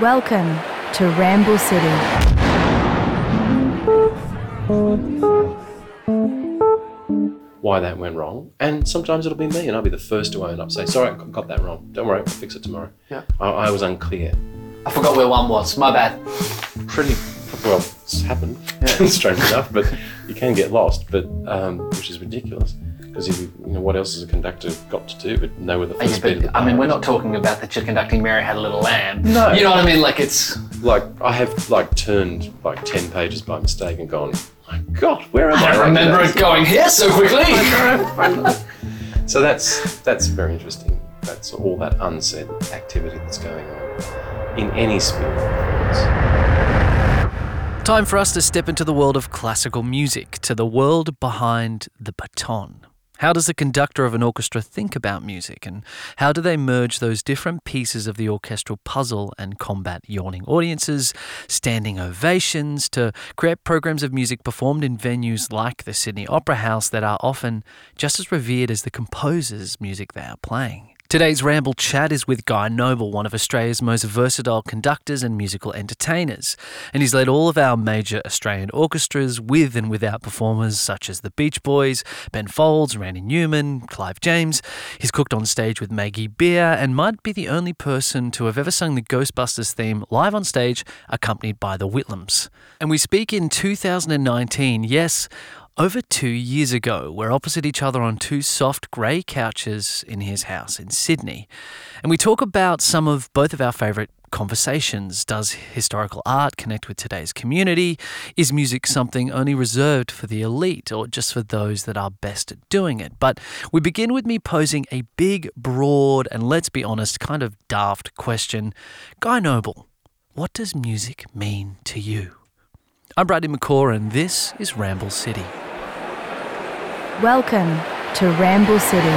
Welcome to Ramble City. why that went wrong. And sometimes it'll be me, and I'll be the first to own up, say, sorry, I got that wrong. Don't worry, I'll fix it tomorrow. Yeah. I, I was unclear. I forgot where one was. My bad. Pretty well, it's happened, strange enough, but you can get lost, but um, which is ridiculous. Because you, you know, what else has a conductor got to do but know where the Yeah, first beat of but, the I mean, we're not talking about that you're conducting Mary Had a Little Lamb. No. You know what I mean? Like it's. like I have like turned like ten pages by mistake and gone, my God, where am I? I remember it going here so quickly. So that's that's very interesting. That's all that unsaid activity that's going on in any sphere. of performance. Time for us to step into the world of classical music, to the world behind the baton. How does the conductor of an orchestra think about music, and how do they merge those different pieces of the orchestral puzzle and combat yawning audiences, standing ovations, to create programs of music performed in venues like the Sydney Opera House that are often just as revered as the composer's music they are playing? Today's Ramble Chat is with Guy Noble, one of Australia's most versatile conductors and musical entertainers. And he's led all of our major Australian orchestras with and without performers such as the Beach Boys, Ben Folds, Randy Newman, Clive James. He's cooked on stage with Maggie Beer and might be the only person to have ever sung the Ghostbusters theme live on stage, accompanied by the Whitlams. And we speak in 2019, yes, over two years ago, we're opposite each other on two soft grey couches in his house in Sydney. And we talk about some of both of our favourite conversations. Does historical art connect with today's community? Is music something only reserved for the elite or just for those that are best at doing it? But we begin with me posing a big, broad, and let's be honest, kind of daft question Guy Noble, what does music mean to you? I'm Bradley McCaw, and this is Ramble City. Welcome to Ramble City.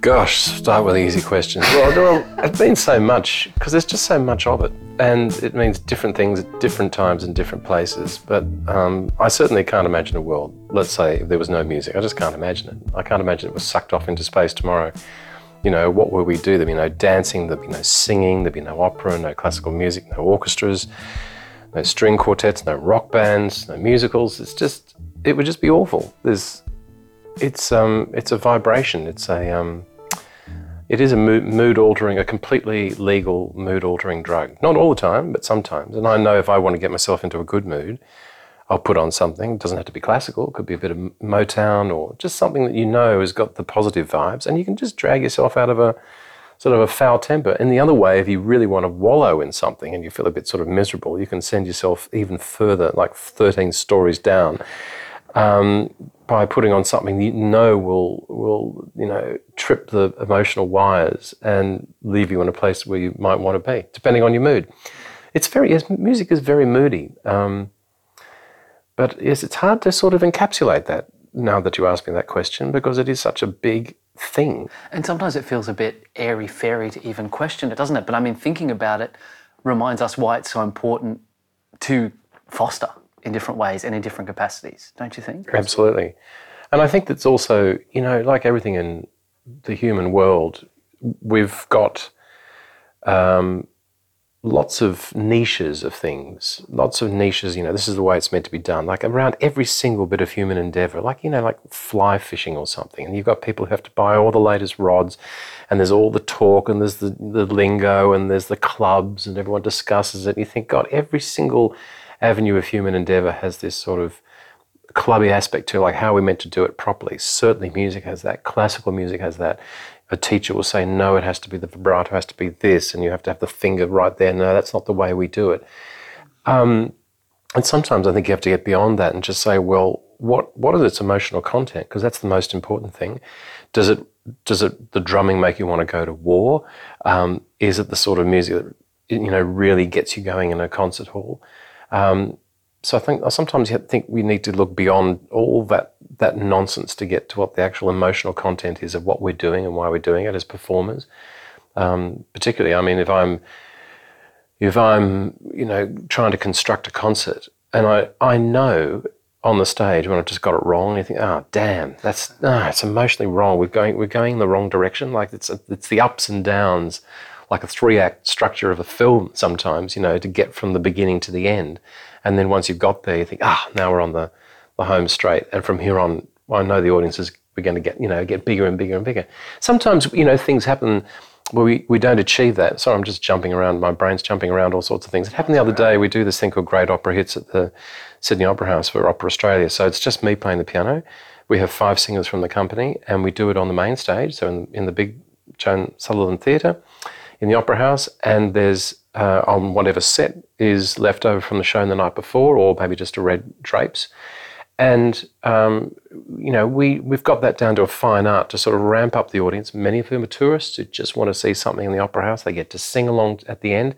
Gosh, start with easy questions. Well, it means so much because there's just so much of it, and it means different things at different times in different places. But um, I certainly can't imagine a world. Let's say if there was no music, I just can't imagine it. I can't imagine it was sucked off into space tomorrow. You know, what will we do? There'd be no dancing, there'd be no singing, there'd be no opera, no classical music, no orchestras, no string quartets, no rock bands, no musicals. It's just, it would just be awful. There's, it's um, it's a vibration. It's a um, it is a mood altering, a completely legal mood altering drug. Not all the time, but sometimes. And I know if I want to get myself into a good mood, I'll put on something. It doesn't have to be classical. It could be a bit of Motown or just something that you know has got the positive vibes, and you can just drag yourself out of a sort of a foul temper. And the other way, if you really want to wallow in something and you feel a bit sort of miserable, you can send yourself even further, like 13 stories down. Um, by putting on something you know will will you know trip the emotional wires and leave you in a place where you might want to be, depending on your mood. It's very music is very moody, um, but yes, it's hard to sort of encapsulate that now that you ask me that question because it is such a big thing. And sometimes it feels a bit airy fairy to even question it, doesn't it? But I mean, thinking about it reminds us why it's so important to foster in different ways and in different capacities, don't you think? Absolutely. And I think that's also, you know, like everything in the human world, we've got um, lots of niches of things, lots of niches, you know, this is the way it's meant to be done, like around every single bit of human endeavor, like, you know, like fly fishing or something. And you've got people who have to buy all the latest rods, and there's all the talk, and there's the, the lingo, and there's the clubs, and everyone discusses it. And you think, God, every single avenue of human endeavor has this sort of clubby aspect to like how we're meant to do it properly. Certainly music has that, classical music has that. A teacher will say, no, it has to be the vibrato, has to be this, and you have to have the finger right there. No, that's not the way we do it. Um, and sometimes I think you have to get beyond that and just say, well, what what is its emotional content? Because that's the most important thing. Does it does it the drumming make you want to go to war? Um, is it the sort of music that you know really gets you going in a concert hall? Um, so I think sometimes you think we need to look beyond all that that nonsense to get to what the actual emotional content is of what we're doing and why we're doing it as performers. Um, particularly, I mean, if I'm if I'm you know trying to construct a concert and I I know on the stage when I've just got it wrong. You think, oh damn, that's ah, it's emotionally wrong. We're going we're going in the wrong direction. Like it's it's the ups and downs, like a three act structure of a film. Sometimes you know to get from the beginning to the end, and then once you've got there, you think, ah, now we're on the the home straight, and from here on, I know the audience is we're going to get you know get bigger and bigger and bigger. Sometimes you know things happen well, we, we don't achieve that. Sorry, I'm just jumping around. My brain's jumping around all sorts of things. It happened the other day. We do this thing called Great Opera Hits at the Sydney Opera House for Opera Australia. So it's just me playing the piano. We have five singers from the company, and we do it on the main stage, so in, in the big Joan Sutherland Theatre in the Opera House. And there's uh, on whatever set is left over from the show the night before, or maybe just a red drapes. And um, you know, we we've got that down to a fine art to sort of ramp up the audience. Many of whom are tourists who just want to see something in the opera house. They get to sing along at the end.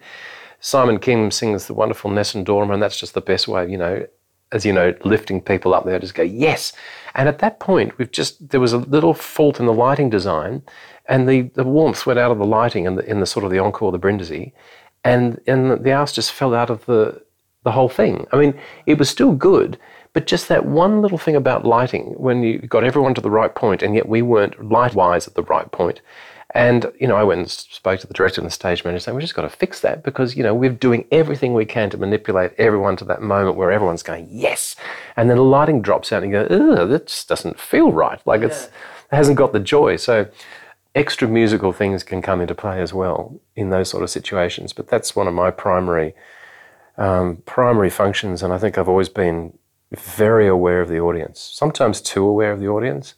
Simon King sings the wonderful Nessun Dorma, and that's just the best way, you know, as you know, lifting people up there. Just go yes. And at that point, we've just there was a little fault in the lighting design, and the, the warmth went out of the lighting in the in the sort of the encore, the Brindisi, and and the house just fell out of the the whole thing. I mean, it was still good, but just that one little thing about lighting, when you got everyone to the right point, and yet we weren't light wise at the right point. And, you know, I went and spoke to the director and the stage manager saying, "We've just got to fix that because, you know, we're doing everything we can to manipulate everyone to that moment where everyone's going, yes. And then the lighting drops out and you go, ugh, that just doesn't feel right. Like yeah. it's, it hasn't got the joy. So extra musical things can come into play as well in those sort of situations. But that's one of my primary, um, primary functions. And I think I've always been very aware of the audience, sometimes too aware of the audience.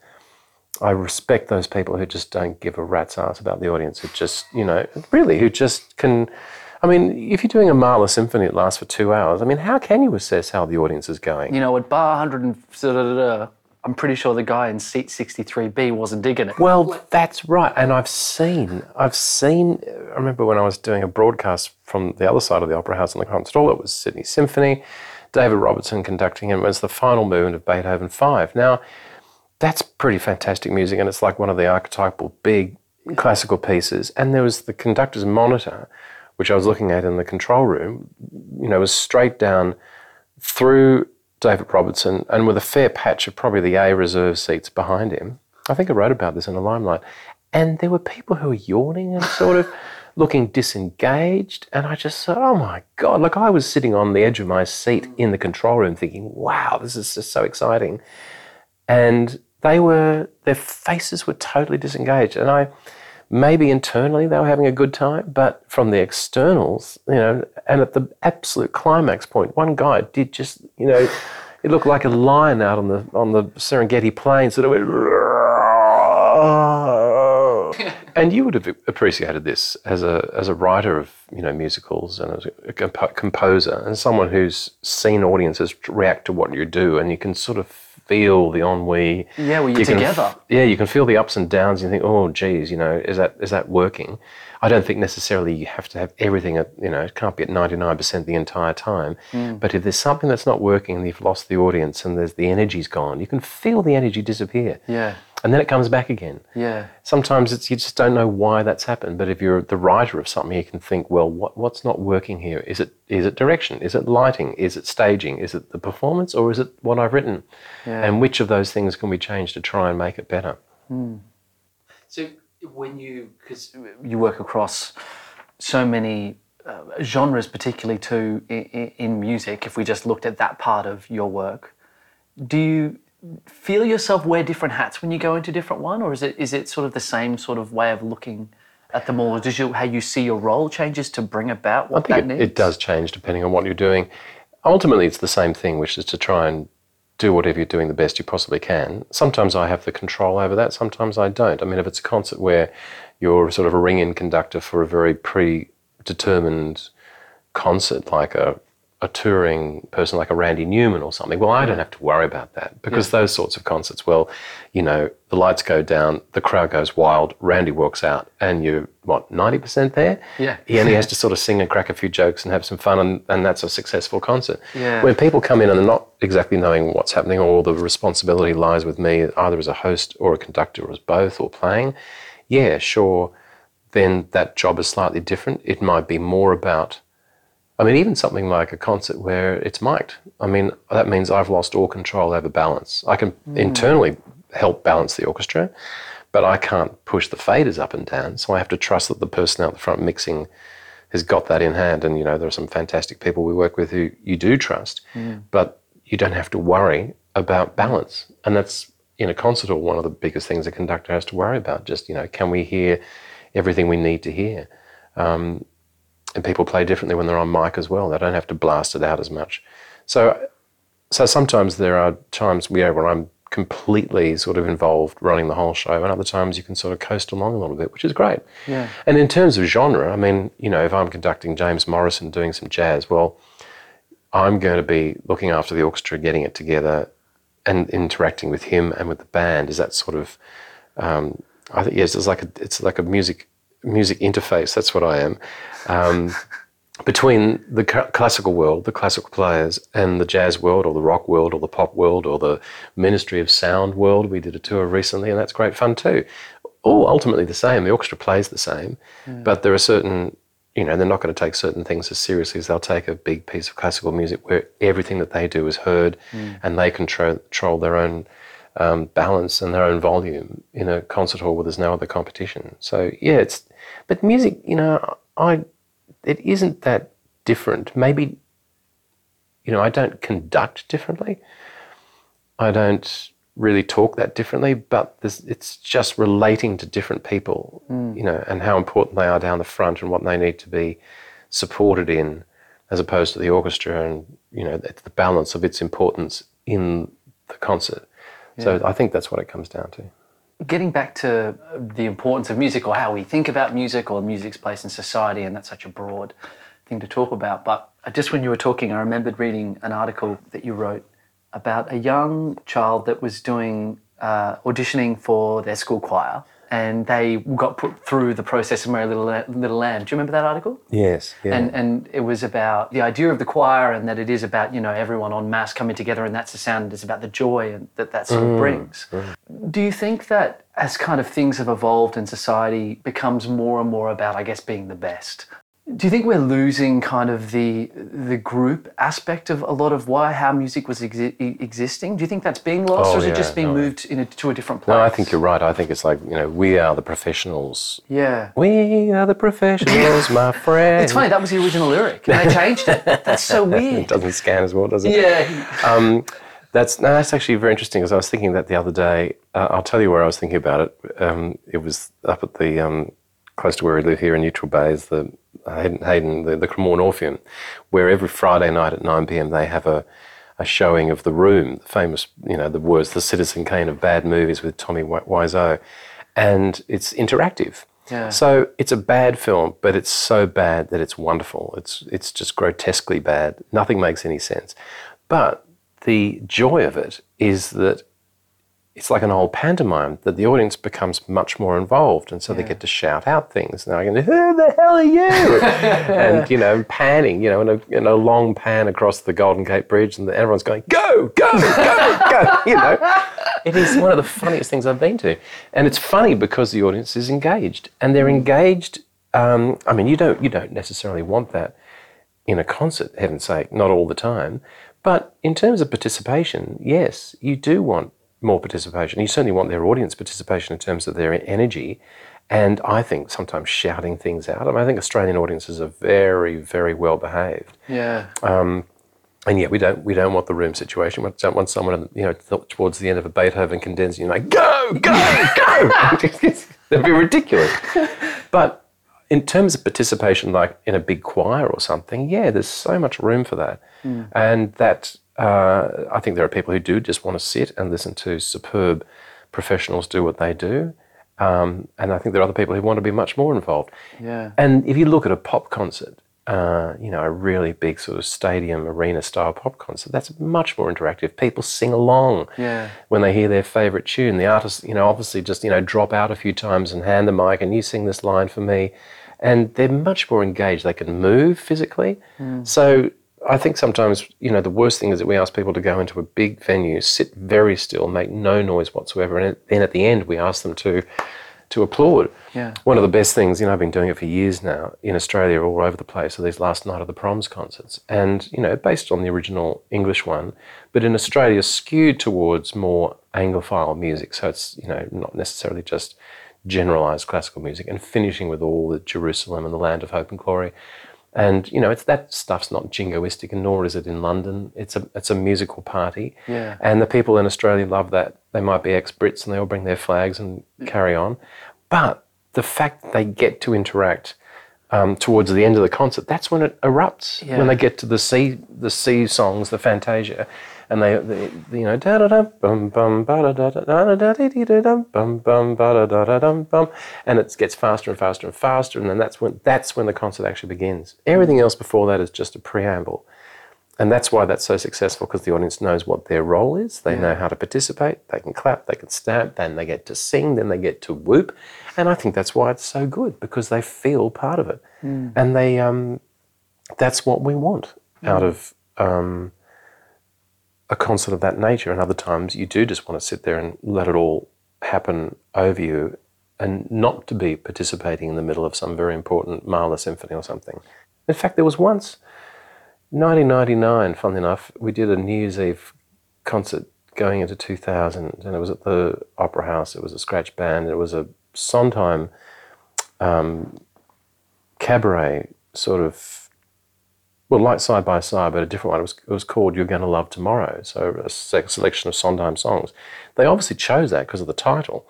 I respect those people who just don't give a rat's ass about the audience, who just, you know, really, who just can. I mean, if you're doing a Mahler symphony that lasts for two hours, I mean, how can you assess how the audience is going? You know, at bar 100 and I'm pretty sure the guy in seat 63B wasn't digging it. Well, that's right. And I've seen, I've seen, I remember when I was doing a broadcast from the other side of the Opera House in the concert hall, it was Sydney Symphony. David Robertson conducting and it was the final movement of Beethoven 5. Now, that's pretty fantastic music, and it's like one of the archetypal big classical pieces. And there was the conductor's monitor, which I was looking at in the control room, you know, was straight down through David Robertson and with a fair patch of probably the A reserve seats behind him. I think I wrote about this in the limelight. And there were people who were yawning and sort of looking disengaged. And I just thought, oh my God, like I was sitting on the edge of my seat in the control room thinking, wow, this is just so exciting. And they were, their faces were totally disengaged. And I, maybe internally they were having a good time, but from the externals, you know, and at the absolute climax point, one guy did just, you know, it looked like a lion out on the on the Serengeti plains that went and you would have appreciated this as a as a writer of you know musicals and as a comp- composer and someone who's seen audiences react to what you do, and you can sort of feel the ennui. Yeah, well, you're you together. yeah, you can feel the ups and downs. And you think, oh, geez, you know, is that is that working? I don't think necessarily you have to have everything at you know it can't be at ninety nine percent the entire time. Mm. But if there's something that's not working and you've lost the audience and there's the energy's gone, you can feel the energy disappear. Yeah and then it comes back again. Yeah. Sometimes it's you just don't know why that's happened. But if you're the writer of something, you can think, well, what, what's not working here? Is it is it direction? Is it lighting? Is it staging? Is it the performance, or is it what I've written? Yeah. And which of those things can we change to try and make it better? Mm. So when you because you work across so many uh, genres, particularly too in, in music, if we just looked at that part of your work, do you feel yourself wear different hats when you go into different one, or is it is it sort of the same sort of way of looking at them all? Or does you how you see your role changes to bring about what I think that it, needs? It does change depending on what you're doing. Ultimately, it's the same thing, which is to try and do whatever you're doing the best you possibly can. Sometimes I have the control over that. Sometimes I don't. I mean, if it's a concert where you're sort of a ring-in conductor for a very predetermined concert, like a a touring person like a Randy Newman or something. Well, I don't have to worry about that because yeah. those sorts of concerts, well, you know, the lights go down, the crowd goes wild, Randy walks out, and you're, what, 90% there? Yeah. He only has to sort of sing and crack a few jokes and have some fun, and, and that's a successful concert. Yeah. When people come in and they're not exactly knowing what's happening, or the responsibility lies with me, either as a host or a conductor, or as both, or playing, yeah, sure, then that job is slightly different. It might be more about I mean, even something like a concert where it's mic'd. I mean, that means I've lost all control over balance. I can internally help balance the orchestra, but I can't push the faders up and down. So I have to trust that the person out the front mixing has got that in hand. And, you know, there are some fantastic people we work with who you do trust, but you don't have to worry about balance. And that's in a concert hall one of the biggest things a conductor has to worry about. Just, you know, can we hear everything we need to hear? Um, and people play differently when they're on mic as well. They don't have to blast it out as much. So, so sometimes there are times where, where I'm completely sort of involved running the whole show, and other times you can sort of coast along a little bit, which is great. Yeah. And in terms of genre, I mean, you know, if I'm conducting James Morrison doing some jazz, well, I'm going to be looking after the orchestra, getting it together, and interacting with him and with the band. Is that sort of? Um, I think yes, it's like a it's like a music music interface. That's what I am. Um, between the classical world, the classical players, and the jazz world, or the rock world, or the pop world, or the Ministry of Sound world. We did a tour recently, and that's great fun too. All ultimately the same. The orchestra plays the same, but there are certain, you know, they're not going to take certain things as seriously as they'll take a big piece of classical music where everything that they do is heard, and they control, control their own um, balance and their own volume in a concert hall where there's no other competition. So yeah, it's but music, you know, I it isn't that different. Maybe you know, I don't conduct differently. I don't really talk that differently, but it's just relating to different people, hmm. you know, and how important they are down the front and what they need to be supported in, as opposed to the orchestra and you know the the balance of its importance in the concert. So I think that's what it comes down to. Getting back to the importance of music or how we think about music or music's place in society, and that's such a broad thing to talk about. But just when you were talking, I remembered reading an article that you wrote about a young child that was doing uh, auditioning for their school choir, and they got put through the process of Mary Little, Little Lamb. Do you remember that article? Yes. Yeah. and and it was about the idea of the choir and that it is about you know everyone en masse coming together and that's the sound it's about the joy and that that sort of mm, brings mm. do you think that as kind of things have evolved in society becomes more and more about i guess being the best do you think we're losing kind of the the group aspect of a lot of why how music was exi- existing? Do you think that's being lost, Oh, or is it just being no. moved in a, to a different place? no, I think you're right. I think it's like you know, we are the professionals. Yeah, We are the professionals, my friend. it's funny that was the original lyric, and they changed it. That's so weird. It doesn't scan as well, does it? Yeah, Um, that's no, that's actually very interesting. Because I was thinking that the other day. Uh, I'll tell you where I was thinking about it. Um, it was up at the um, close to where we live here in Neutral Bay, is the Hayden, Hayden the, the Cremorne Orpheum, where every Friday night at 9 p.m. they have a a showing of The Room, the famous, you know, the words, the Citizen Kane of bad movies with Tommy Wiseau, and it's interactive. Yeah. So it's a bad film, but it's so bad that it's wonderful. It's it's just grotesquely bad. Nothing makes any sense. But the joy of it is that it's like an old pantomime that the audience becomes much more involved, and so they get to shout out things. And they're going, "Who the hell are you?" and you know, panning, you know, in a, in a long pan across the Golden Gate Bridge, and everyone's going, "Go, go, go, go!" You know, it is one of the funniest things I've been to, and it's funny because the audience is engaged, and they're engaged. Um, I mean, you don't you don't necessarily want that in a concert, heaven's sake, not all the time. But in terms of participation, yes, you do want more participation. You certainly want their audience participation in terms of their energy. And I think sometimes shouting things out. I mean, I think Australian audiences are very, very well behaved. yeah. Um, and yet we don't we don't want the room situation. We don't want someone you know th- towards the end of a Beethoven condensing, you know, like go go go. That'd be ridiculous. But in terms of participation, like in a big choir or something, yeah, there's so much room for that, hmm. and that uh, I think there are people who do just want to sit and listen to superb professionals do what they do. Um, and I think there are other people who want to be much more involved. Yeah. And if you look at a pop concert, uh, you know, a really big sort of stadium arena style pop concert, that's much more interactive. People sing along Yeah. when they hear their favorite tune. The artist, you know, obviously just, you know, drop out a few times and hand the mic and you sing this line for me. And they're much more engaged. They can move physically. So I think sometimes, you know, the worst thing is that we ask people to go into a big venue, sit very still, make no noise whatsoever. And then at the end, we ask them to to applaud. Yeah. One of the best things, you know, I've been doing it for years now in Australia, all over the place, are these last night of the proms concerts. And, you know, based on the original English one, but in Australia skewed towards more Anglophile music. So it's, you know, not necessarily just generalized classical music and finishing with all the Jerusalem and the land of hope and glory. And you know, it's that stuff's not jingoistic, and nor is it in London. It's a it's a musical party, Yeah. and the people in Australia love that. They might be ex-Brits, and they all bring their flags and carry on. But the fact that they get to interact um, towards the end of the concert, that's when it erupts. Yeah. When they get to the sea, the sea songs, the Fantasia, and they, they you know, da da da bum bum ba da da da da da dee dee da dum bum bum ba da da da dum bum, and it gets faster and faster and faster, and then that's when that's when the concert actually begins. Everything else before that is just a preamble. And that's why that's so successful because the audience knows what their role is. They know how to participate. They can clap, they can stamp, then they get to sing, then they get to whoop. And I think that's why it's so good because they feel part of it. And they, um, that's what we want out of um, a concert of that nature. And other times you do just want to sit there and let it all happen over you and not to be participating in the middle of some very important Mahler symphony or something. In fact, there was once 1999, funnily enough, we did a New Year's Eve concert going into 2000, and it was at the Opera House. It was a scratch band. It was a Sondheim um, cabaret sort of, well, like side by side, but a different one. It was, it was called You're Gonna Love Tomorrow. So a se- selection of Sondheim songs. They obviously chose that because of the title.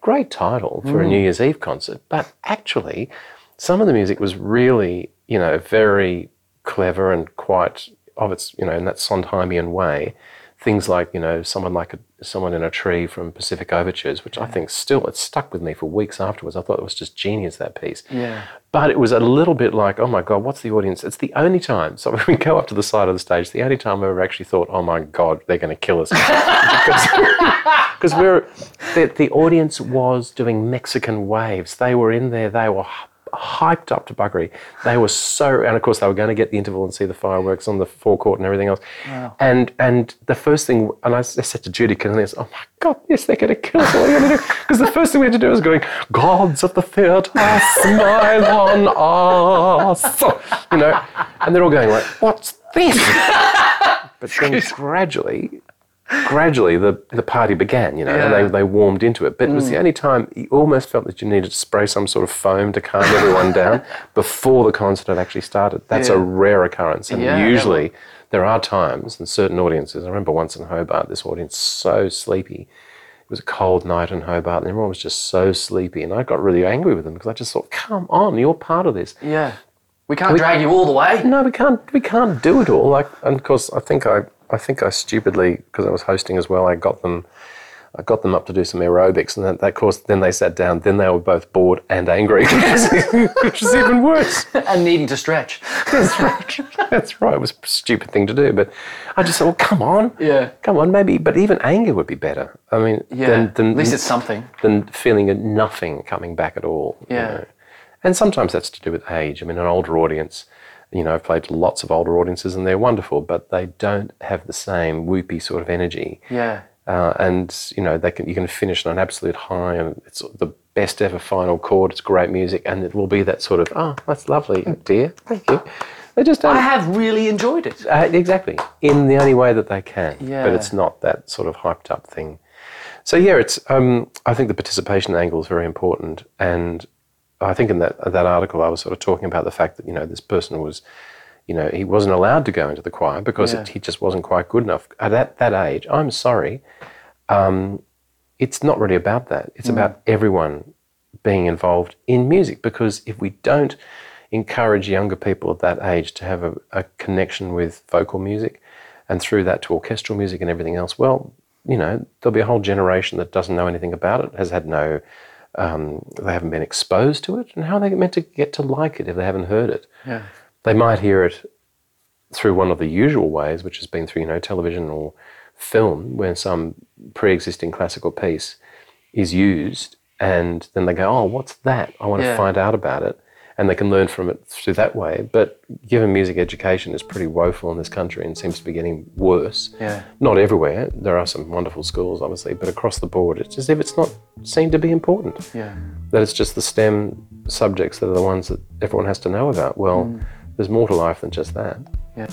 Great title for a New Year's Eve concert, but actually, some of the music was really, you know, very clever and quite of its, you know, in that Sondheimian way. Things like, you know, someone like a, someone in a tree from Pacific Overtures, which I think still it stuck with me for weeks afterwards. I thought it was just genius that piece. Yeah. But it was a little bit like, oh my God, what's the audience? It's the only time. So we go up to the side of the stage, the only time I've ever actually thought, oh my God, they're going to kill us. Because we're, the, the audience was doing Mexican waves. They were in there, they were hyped up to buggery. They were so, and of course they were going to get the interval and see the fireworks on the forecourt and everything else. And and the first thing, and I said to Judy, said, oh my God, yes, they're going to kill us. What are you going to do? Because the first thing we had to do was going, gods of the theatre, smile on us. You know, and they're all going like, what's this? But then gradually, gradually the, the party began, you know, and Yeah. they, they warmed into it. But it was the mm. only time you almost felt that you needed to spray some sort of foam to calm everyone down before the concert had actually started. That's a rare occurrence. And Yeah, usually there are times in certain audiences. I remember once in Hobart, this audience so sleepy. It was a cold night in Hobart, and everyone was just so sleepy. And I got really angry with them because I just thought, come on, you're part of this. Yeah. We can't drag you all the way. No, we can't. We can't do it all. Like, and of course, I think I, I think I stupidly, because I was hosting as well, I got them, I got them up to do some aerobics, and that, that course, then they sat down. Then they were both bored and angry, which is even worse. And needing to stretch. That's right. That's right. It was a stupid thing to do, but I just thought, well, come on, Yeah. come on, maybe. But even anger would be better. I mean, Yeah. than, than, At least it's something. than feeling nothing coming back at all. you Yeah. know. And sometimes that's to do with age. I mean, an older audience, you know, I've played to lots of older audiences and they're wonderful, but they don't have the same whoopy sort of energy. Yeah. Uh, and, you know, they can you can finish on an absolute high and it's the best ever final chord. It's great music and it will be that sort of, oh, that's lovely, dear. Thank you. They just don't. I have really enjoyed it. Uh, exactly, in the only way that they can. Yeah. But it's not that sort of hyped up thing. So yeah, it's. Um, I think the participation angle is very important, and I think in that that article I was sort of talking about the fact that you know this person was, you know, he wasn't allowed to go into the choir because Yeah. it, he just wasn't quite good enough at that, that age. I'm sorry, um, it's not really about that. It's about everyone being involved in music because if we don't encourage younger people at that age to have a, a connection with vocal music and through that to orchestral music and everything else, well, you know, there'll be a whole generation that doesn't know anything about it, has had no, um, they haven't been exposed to it, and how are they meant to get to like it if they haven't heard it? Yeah. They might hear it through one of the usual ways, which has been through, you know, television or film, where some pre-existing classical piece is used, and then they go, "Oh, what's that? I want Yeah. to find out about it." And they can learn from it through that way. But given music education is pretty woeful in this country and seems to be getting worse, Yeah. not everywhere. There are some wonderful schools, obviously, but across the board, it's as if it's not seen to be important. Yeah. That it's just the STEM subjects that are the ones that everyone has to know about. Well, mm. there's more to life than just that. Yeah.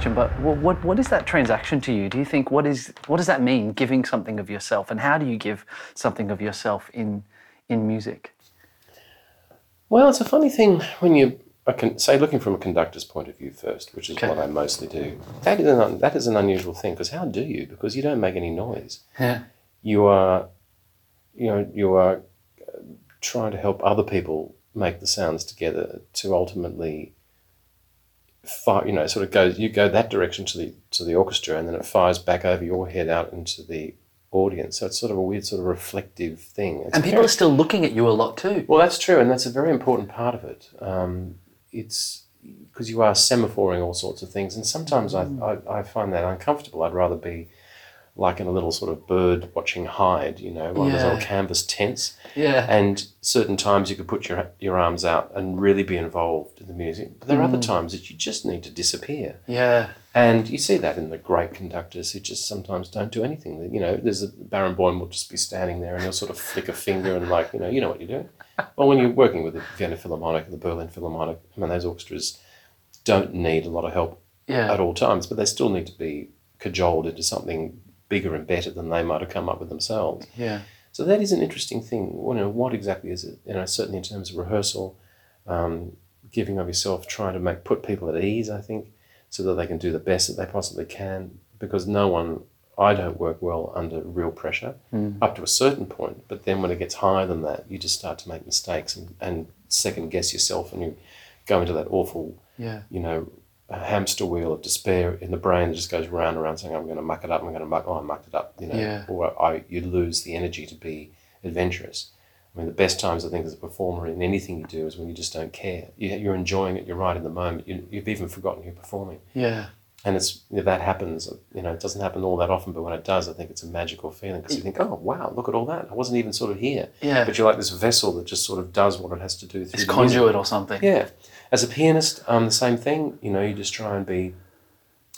Question, but wha- what what is that transaction to you? Do you think what is what does that mean? Giving something of yourself, and how do you give something of yourself in in music? Well, it's a funny thing when you I can say looking from a conductor's point of view first, which is Okay. what I mostly do. That is an that is an unusual thing because how do you? Because you don't make any noise. Yeah. You are, you know, you are uh, trying to help other people make the sounds together to ultimately fire. You know, sort of goes you go that direction to the to the orchestra, and then it fires back over your head out into the audience. So it's sort of a weird, sort of reflective thing. It's And people very- are still looking at you a lot too. well, that's true, and that's a very important part of it. Um, it's because you are semaphoring all sorts of things, and sometimes I, I, I find that uncomfortable. I'd rather be like in a little sort of bird watching hide, you know, one of those Yeah. old canvas tents. Yeah. And certain times you could put your your arms out and really be involved in the music, but there are other mm. times that you just need to disappear. Yeah. And you see that in the great conductors who just sometimes don't do anything. You know, there's a Barenboim will just be standing there and he'll sort of flick a finger and like, you know, you know what you're doing. Well, when you're working with the Vienna Philharmonic and the Berlin Philharmonic, I mean, those orchestras don't need a lot of help Yeah. at all times, but they still need to be cajoled into something bigger and better than they might have come up with themselves. Yeah. So that is an interesting thing. You know, what exactly is it? You know, certainly in terms of rehearsal, um, giving of yourself, trying to make put people at ease. I think so that they can do the best that they possibly can. Because no one, I don't work well under real pressure up to a certain point. But then when it gets higher than that, you just start to make mistakes and, and second guess yourself, and you go into that awful, Yeah. you know, hamster wheel of despair in the brain that just goes round and round saying, I'm going to muck it up, I'm going to muck, oh, I mucked it up, you know, Yeah. or I, you lose the energy to be adventurous. I mean, the best times I think as a performer in anything you do is when you just don't care. You, you're enjoying it, you're right in the moment, you, you've even forgotten you're performing. Yeah. And it's if that happens, you know, it doesn't happen all that often, but when it does, I think it's a magical feeling because you think, oh, wow, look at all that. I wasn't even sort of here. Yeah. But you're like this vessel that just sort of does what it has to do through It's the music. conduit or something. Yeah. As a pianist, um, the same thing. You know, you just try and be,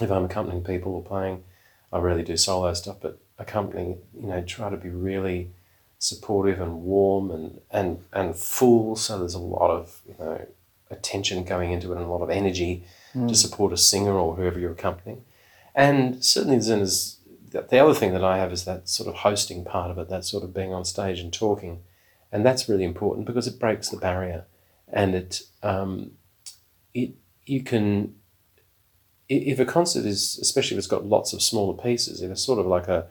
if I'm accompanying people or playing, I really do solo stuff, but accompanying, you know, try to be really supportive and warm and, and, and full. So there's a lot of, you know, attention going into it and a lot of energy to support a singer or whoever you're accompanying. And certainly then is the the other thing that I have is that sort of hosting part of it, that sort of being on stage and talking. And that's really important because it breaks the barrier and it, um, it you can if a concert is especially if it's got lots of smaller pieces if it's sort of like a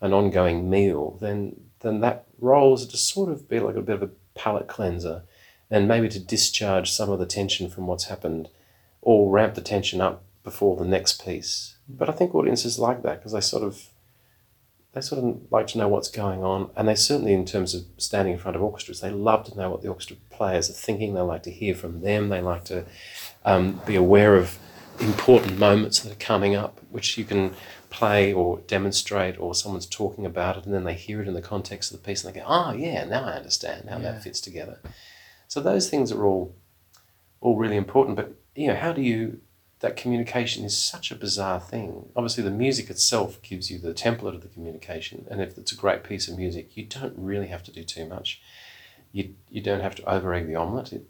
an ongoing meal then then that role is to sort of be like a bit of a palate cleanser and maybe to discharge some of the tension from what's happened or ramp the tension up before the next piece but i think audiences like that because they sort of they sort of like to know what's going on, and they certainly, in terms of standing in front of orchestras, they love to know what the orchestra players are thinking. They like to hear from them. They like to um, be aware of important moments that are coming up, which you can play or demonstrate, or someone's talking about it, and then they hear it in the context of the piece, and they go, "Oh, yeah, now I understand how Yeah. that fits together." So those things are all all really important. But you know, how do you that communication is such a bizarre thing. Obviously, the music itself gives you the template of the communication, and if it's a great piece of music, you don't really have to do too much. You you don't have to over egg the omelette. It,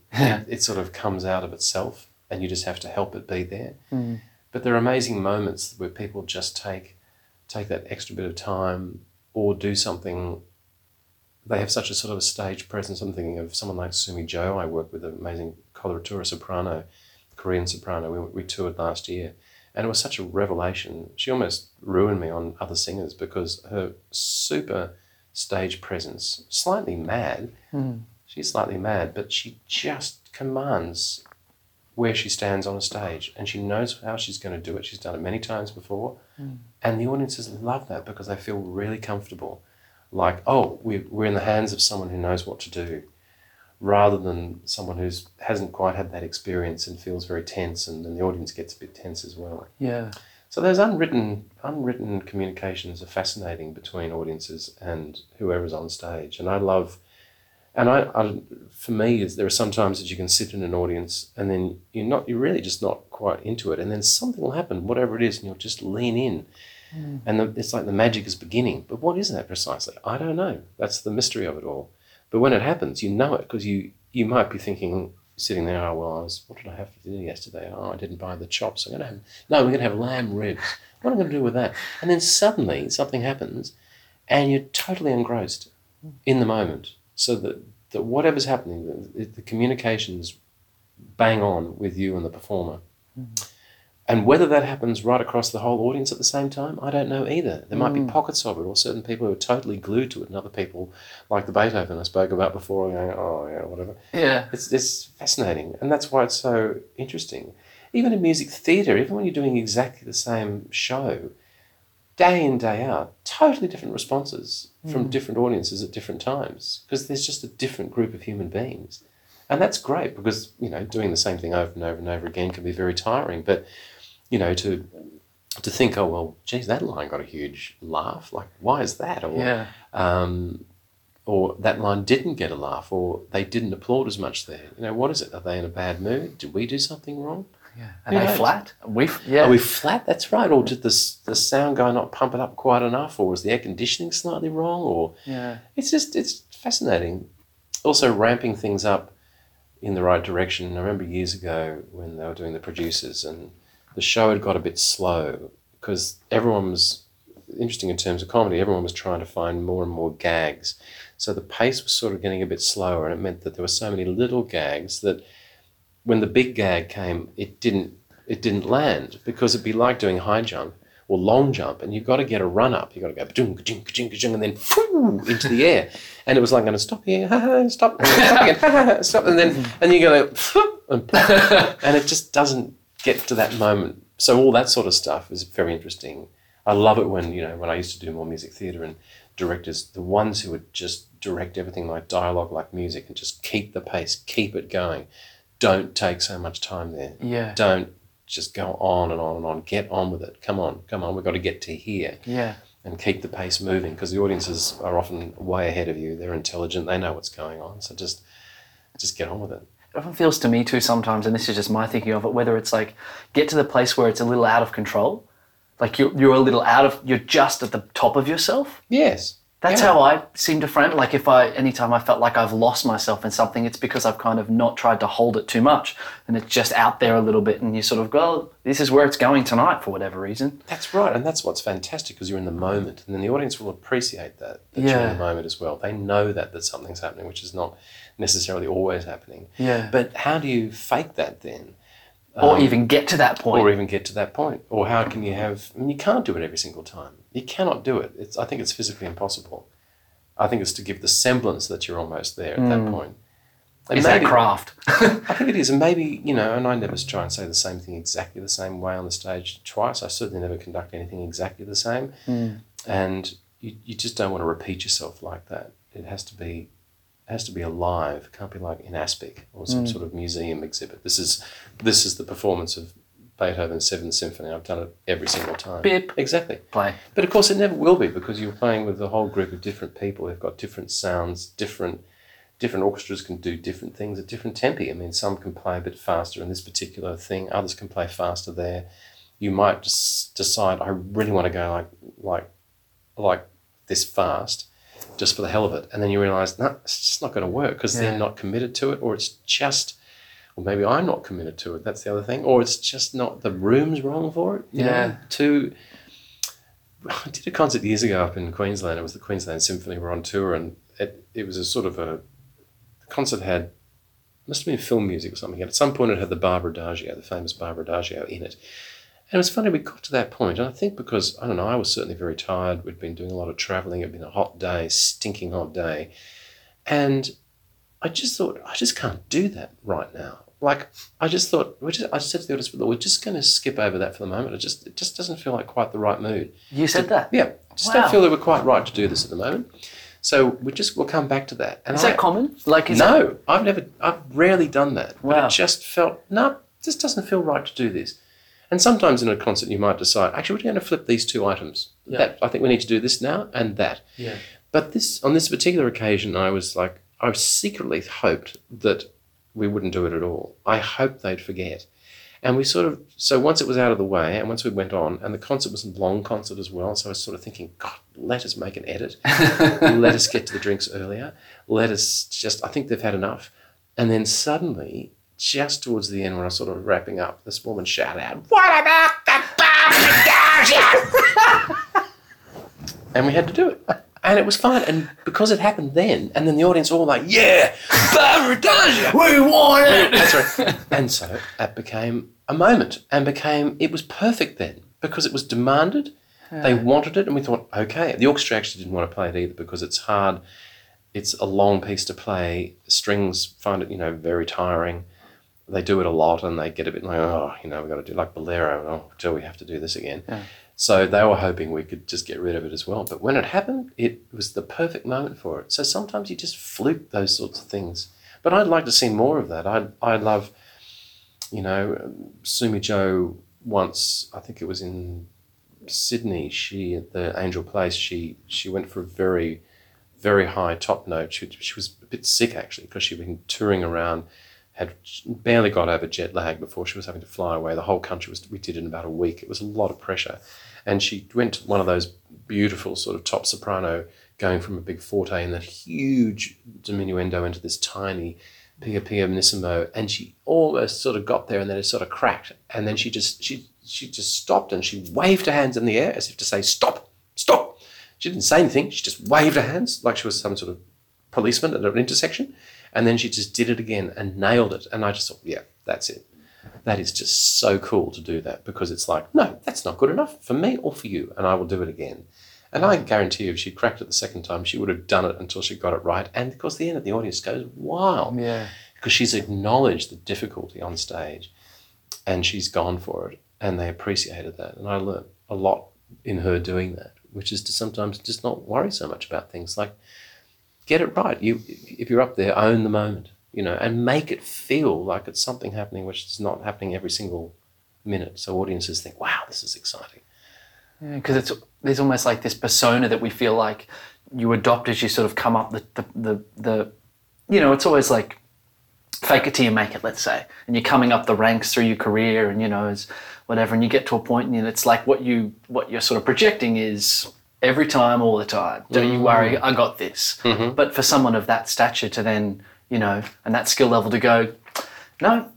it sort of comes out of itself, and you just have to help it be there. Mm. But there are amazing moments where people just take take that extra bit of time or do something. They have such a sort of a stage presence. I'm thinking of someone like Sumi Jo. I work with an amazing coloratura soprano, Korean soprano. We, we toured last year, and it was such a revelation. She almost ruined me on other singers because her super stage presence, slightly mad. Mm. She's slightly mad, but she just commands where she stands on a stage and she knows how she's going to do it. She's done it many times before. Hmm. And the audiences love that because they feel really comfortable. Like, oh, we're, we're in the hands of someone who knows what to do rather than someone who hasn't quite had that experience and feels very tense, and, and the audience gets a bit tense as well. Yeah. So those unwritten unwritten communications are fascinating between audiences and whoever's on stage, and I love. And I, I for me, is there are some times that you can sit in an audience and then you're not, you're really just not quite into it, and then something will happen, whatever it is, and you'll just lean in, hmm. and the, it's like the magic is beginning. But what is that precisely? I don't know. That's the mystery of it all. But when it happens, you know it because you you might be thinking, sitting there, oh well, I was, what did I have for dinner yesterday? Oh, I didn't buy the chops. I'm gonna have no, we're gonna have lamb ribs. What am I gonna do with that? And then suddenly something happens, and you're totally engrossed hmm. in the moment. So that that whatever's happening, the, the communications bang on with you and the performer. Mm-hmm. And whether that happens right across the whole audience at the same time, I don't know either. There might be mm. pockets of it, or certain people who are totally glued to it, and other people, like the Beethoven I spoke about before, going, oh, yeah, whatever. Yeah. It's, it's fascinating, and that's why it's so interesting. Even in music theatre, even when you're doing exactly the same show, day in, day out, totally different responses from different audiences at different times, because there's just a different group of human beings. And that's great because, you know, doing the same thing over and over and over again can be very tiring. But, you know, to to think, oh well, geez, that line got a huge laugh. Like, why is that? Or Yeah. um, or that line didn't get a laugh, or they didn't applaud as much there. You know, what is it? Are they in a bad mood? Did we do something wrong? Yeah. Are they knows? flat? We yeah. Are we flat? That's right. Or did the the sound guy not pump it up quite enough, or was the air conditioning slightly wrong? Or yeah. it's just it's fascinating. Also, ramping things up in the right direction. I remember years ago when they were doing the producers, and the show had got a bit slow because everyone was interesting in terms of comedy. Everyone was trying to find more and more gags, so the pace was sort of getting a bit slower, and it meant that there were so many little gags that when the big gag came, it didn't it didn't land because it'd be like doing high jump or long jump, and you've got to get a run up. You've got to go ka-chung, ka-chung, ka-chung, and then into the air. And it was like going to stop here, stop, stop again, stop, and then and to and, and it just doesn't get to that moment. So all that sort of stuff is very interesting. I love it when you know when I used to do more music theatre and directors, the ones who would just direct everything like dialogue, like music, and just keep the pace, keep it going. Don't take so much time there. Yeah. Don't just go on and on and on. Get on with it. Come on, come on. We've got to get to here Yeah. and keep the pace moving because the audiences are often way ahead of you. They're intelligent. They know what's going on. So just, just get on with it. It often feels to me too sometimes, and this is just my thinking of it, whether it's like get to the place where it's a little out of control, like you're, you're a little out of, you're just at the top of yourself. Yes. That's Yeah. how I seem to frame it. Like if I, anytime I felt like I've lost myself in something, it's because I've kind of not tried to hold it too much, and it's just out there a little bit, and you sort of go, "Oh, this is where it's going tonight for whatever reason. That's right, and that's what's fantastic because you're in the moment, and then the audience will appreciate that that you're in the moment as well. They know that that something's happening, which is not necessarily always happening. Yeah. But how do you fake that then, or um, even get to that point. or even get to that point, or how can you have? I mean, you can't do it every single time. You cannot do it. It's I think it's physically impossible. I think it's to give the semblance that you're almost there at that mm. point. And is that craft? I think it is, and maybe you know, and I never try and say the same thing exactly the same way on the stage twice. I certainly never conduct anything exactly the same, mm. and you, you just don't want to repeat yourself like that. It has to be, has to be alive. It can't be like in aspic or some mm. sort of museum exhibit. This is this is the performance of Beethoven's Seventh Symphony. I've done it every single time. Bip. Exactly. Play. But of course, it never will be because you're playing with a whole group of different people. They've got different sounds, different different orchestras can do different things at different tempi. I mean, some can play a bit faster in this particular thing. Others can play faster there. You might just decide, I really want to go like like like this fast, just for the hell of it, and then you realise, no, it's just not going to work because Yeah. they're not committed to it, or it's just. Or maybe I'm not committed to it. That's the other thing. Or it's just not the room's wrong for it. you know? Yeah. Too I did a concert years ago up in Queensland. It was the Queensland Symphony. We're on tour, and it, it was a sort of a concert had must have been film music or something. At some point, it had the Barber Adagio, the famous Barber Adagio, in it. And it was funny. We got to that point, and I think because I don't know, I was certainly very tired. We'd been doing a lot of travelling. It'd been a hot day, stinking hot day, and I just thought I just can't do that right now. Like I just thought we just I just said to the audience, "Look, we're just going to skip over that for the moment. It just it just doesn't feel like quite the right mood. You said that. Yeah, just Wow. don't feel that we're quite right to do this at the moment. So we just we'll come back to that. And Is I- that common? Like, is that- no, I've never, I've rarely done that. But Wow. it just felt, no, this doesn't feel right to do this. And sometimes in a concert, you might decide, actually, we're going to flip these two items. Yeah. That I think we need to do this now and that. Yeah. But this, on this particular occasion, I was like, I secretly hoped that we wouldn't do it at all. I hoped they'd forget. And we sort of, so once it was out of the way, and once we went on, and the concert was a long concert as well, so I was sort of thinking, God, let us make an edit. let us get to the drinks earlier. Let us just, I think they've had enough. And then suddenly, just towards the end, when I was sort of wrapping up, this woman shouted out, What about the Barber And we had to do it. And it was fine. And because it happened then, and then the audience all like, Yeah, Barber we want it. That's right. And so it became a moment and became, it was perfect then because it was demanded. They wanted it, and we thought, okay. The orchestra actually didn't want to play it either because it's hard. It's a long piece to play. Strings find it, you know, very tiring. They do it a lot, and they get a bit like, oh, you know, we've got to do like Bolero. Oh, do we have to do this again? So they were hoping we could just get rid of it as well. But when it happened, it was the perfect moment for it. So sometimes you just fluke those sorts of things. But I'd like to see more of that. I I love, you know, Sumi Jo once. I think it was in Sydney. She at the Angel Place. She she went for a very very high top note. She, she was a bit sick actually because she'd been touring around, had barely got over jet lag before she was having to fly away. The whole country was we did in about a week. It was a lot of pressure, and she went to one of those beautiful sort of top soprano, going from a big forte and that huge diminuendo into this tiny pia pia pianissimo, and she almost sort of got there, and then it sort of cracked, and then she just she she just stopped and she waved her hands in the air as if to say stop, stop. She didn't say anything. She just waved her hands like she was some sort of policeman at an intersection. And then she just did it again and nailed it. And I just thought, yeah, that's it. That is just so cool to do that because it's like, no, that's not good enough for me or for you. And I will do it again. And I guarantee you, if she cracked it the second time, she would have done it until she got it right. And of course, the end of the audience goes wild Yeah. because she's acknowledged the difficulty on stage and she's gone for it and they appreciated that and i learned a lot in her doing that which is to sometimes just not worry so much about things like get it right. You if you're up there own the moment you know and make it feel like it's something happening which is not happening every single minute. So audiences think wow this is exciting. Because it's there's almost like this persona that we feel like you adopt as you sort of come up the the, the, the you know it's always like fake it till you make it let's say. And you're coming up the ranks through your career and you know as whatever and you get to a point and it's like what you what you're sort of projecting is every time all the time don't you worry mm. i got this mm-hmm. but for someone of that stature to then you know and that skill level to go no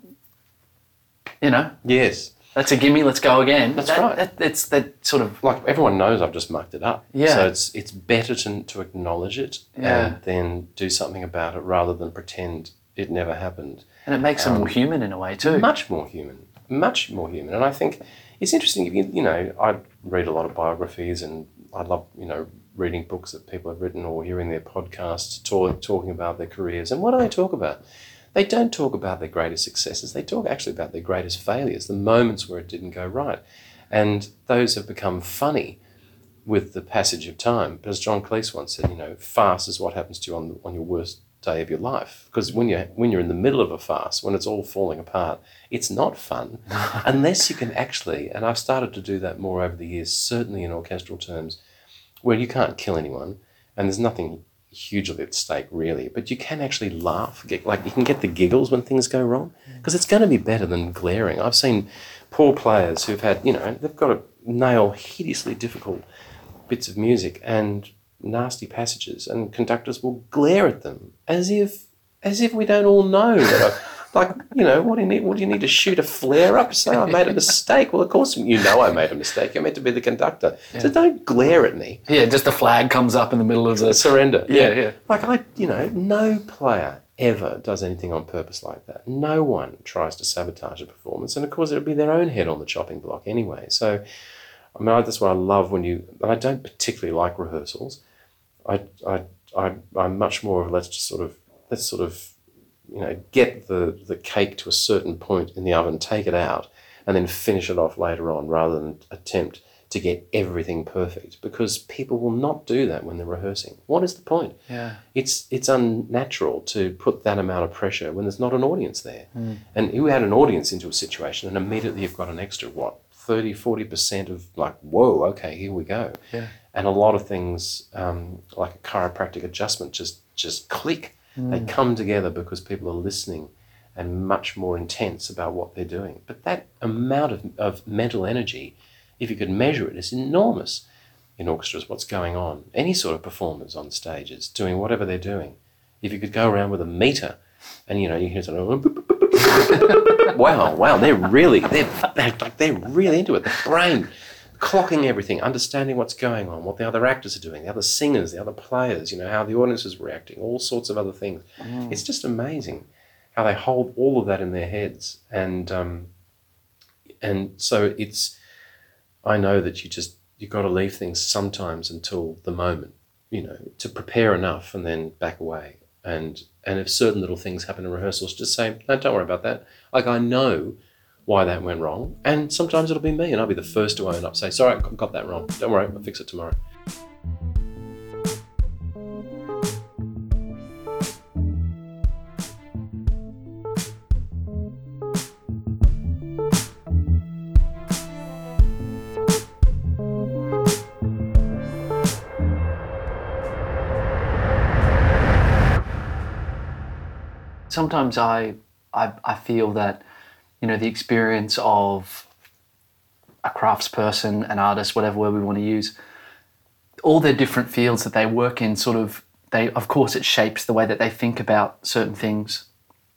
you know yes that's a gimme let's go again That's That- right. that, it's that sort of like everyone knows I've just mucked it up. Yeah. So it's it's better to to acknowledge it Yeah. and then do something about it rather than pretend it never happened. And it makes them um, more human in a way too. Much more human, much more human. And I think it's interesting. If you you know, I read a lot of biographies, and I love you know reading books that people have written or hearing their podcasts talk, talking about their careers. And what do they talk about? They don't talk about their greatest successes. They talk actually about their greatest failures, the moments where it didn't go right, and those have become funny with the passage of time. But as John Cleese once said, you know, farce is what happens to you on, on your worst day of your life. Because when you're, when you're in the middle of a farce, when it's all falling apart, it's not fun unless you can actually, and I've started to do that more over the years, certainly in orchestral terms, where you can't kill anyone and there's nothing hugely at stake really, but you can actually laugh, get, like you can get the giggles when things go wrong mm. because it's going to be better than glaring. I've seen poor players who've had, you know, they've got to nail hideously difficult bits of music and nasty passages, and conductors will glare at them as if as if we don't all know that. Like you know, what do you need? What do you need to shoot a flare up? Say I made a mistake. Well, of course you know I made a mistake. You're meant to be the conductor, so don't glare at me. Yeah, just a flag comes up in the middle of the. Surrender. Yeah, yeah. Like I, you know, no player ever does anything on purpose like that. No one tries to sabotage a performance, and of course it would be their own head on the chopping block anyway. So, I mean, that's what I love when you. And I don't particularly like rehearsals. I, I, I, I'm much more of let's just sort of let's sort of, you know, get the the cake to a certain point in the oven, take it out, and then finish it off later on, rather than attempt to get everything perfect because people will not do that when they're rehearsing. What is the point? Yeah. It's it's unnatural to put that amount of pressure when there's not an audience there. Hmm. And you add an audience into a situation and immediately you've got an extra what 30 40% of like whoa okay here we go Yeah. And a lot of things um, like a chiropractic adjustment just just click. They come together because people are listening and much more intense about what they're doing. But that amount of, of mental energy if you could measure it is enormous in orchestras what's going on. Any sort of performers on stages doing whatever they're doing. If you could go around with a meter and you know you hear something wow wow they're really they're, they're like they're really into it. The brain clocking everything, understanding what's going on, what the other actors are doing, the other singers, the other players, you know, how the audience is reacting, all sorts of other things. It's just amazing how they hold all of that in their heads. And um, and so it's I know that you just you've got to leave things sometimes until the moment, you know, to prepare enough and then back away. And and if certain little things happen in rehearsals, just say, no, don't worry about that. Like I know why that went wrong. And sometimes it'll be me, and I'll be the first to own up, say, sorry, I got that wrong. Don't worry, I'll fix it tomorrow. sometimes I, I I feel that you know the experience of a craftsperson, an artist, whatever word we want to use, all their different fields that they work in, sort of they of course it shapes the way that they think about certain things,